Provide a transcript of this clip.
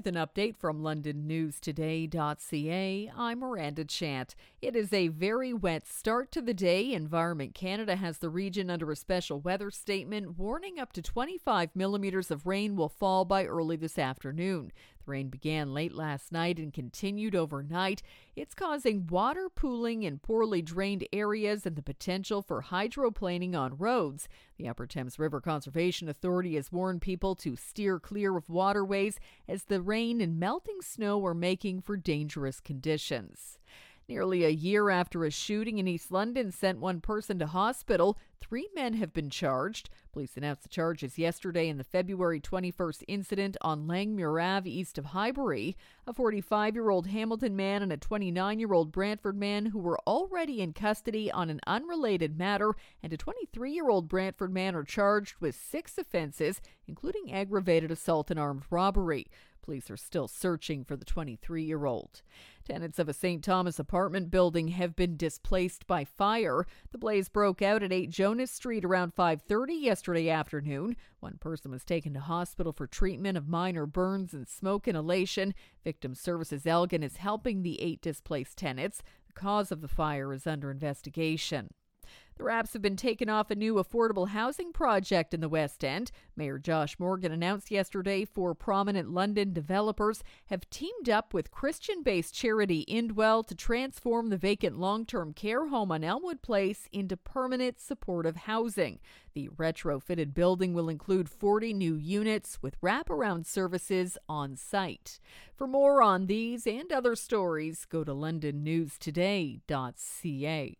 With an update from LondonNewsToday.ca, I'm Miranda Chant. It is a very wet start to the day. Environment Canada has the region under a special weather statement warning up to 25 millimeters of rain will fall by early this afternoon. The rain began late last night and continued overnight. It's causing water pooling in poorly drained areas and the potential for hydroplaning on roads. The Upper Thames River Conservation Authority has warned people to steer clear of waterways as the rain and melting snow are making for dangerous conditions. Nearly a year after a shooting in East London sent one person to hospital, three men have been charged. Police announced the charges yesterday in the February 21st incident on Langmuir Ave east of Highbury. A 45 year old Hamilton man and a 29 year old Brantford man who were already in custody on an unrelated matter, and a 23 year old Brantford man are charged with six offenses, including aggravated assault and armed robbery. Police are still searching for the 23 year old. Tenants of a St. Thomas apartment building have been displaced by fire. The blaze broke out at 8 Jonas Street around 5:30 yesterday afternoon. One person was taken to hospital for treatment of minor burns and smoke inhalation. Victim Services Elgin is helping the eight displaced tenants. The cause of the fire is under investigation. The wraps have been taken off a new affordable housing project in the West End. Mayor Josh Morgan announced yesterday four prominent London developers have teamed up with Christian based charity Indwell to transform the vacant long term care home on Elmwood Place into permanent supportive housing. The retrofitted building will include 40 new units with wraparound services on site. For more on these and other stories, go to londonnewstoday.ca.